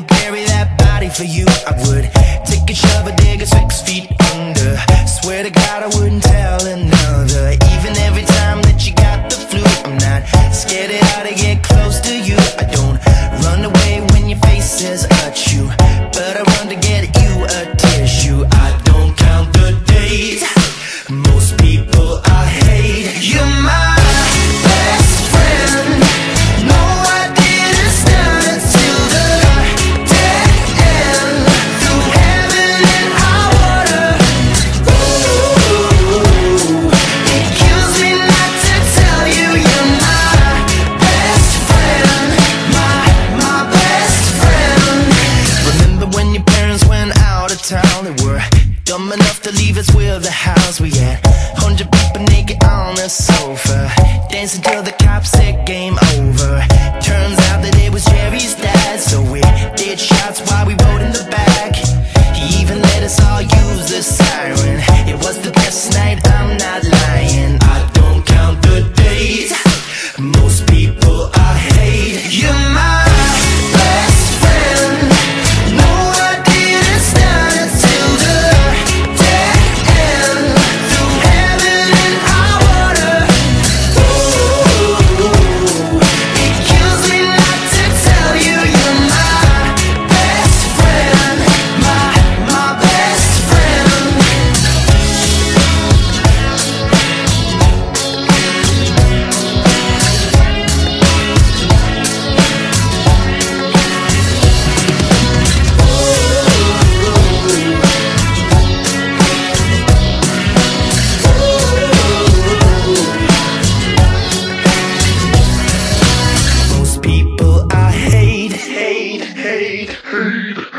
bury that body for you. I would take a shovel, dig it six feet under. Swear to God, I wouldn't tell another. Even every time that you got the flu, I'm not scared at all to get close to you. I don't run away when your face says hurt you, but I run to get you a tissue. I don't count the days. Most people town? They were dumb enough to leave us with the house we had. Hundred people naked on the sofa, dancing till the cops said hate, hate,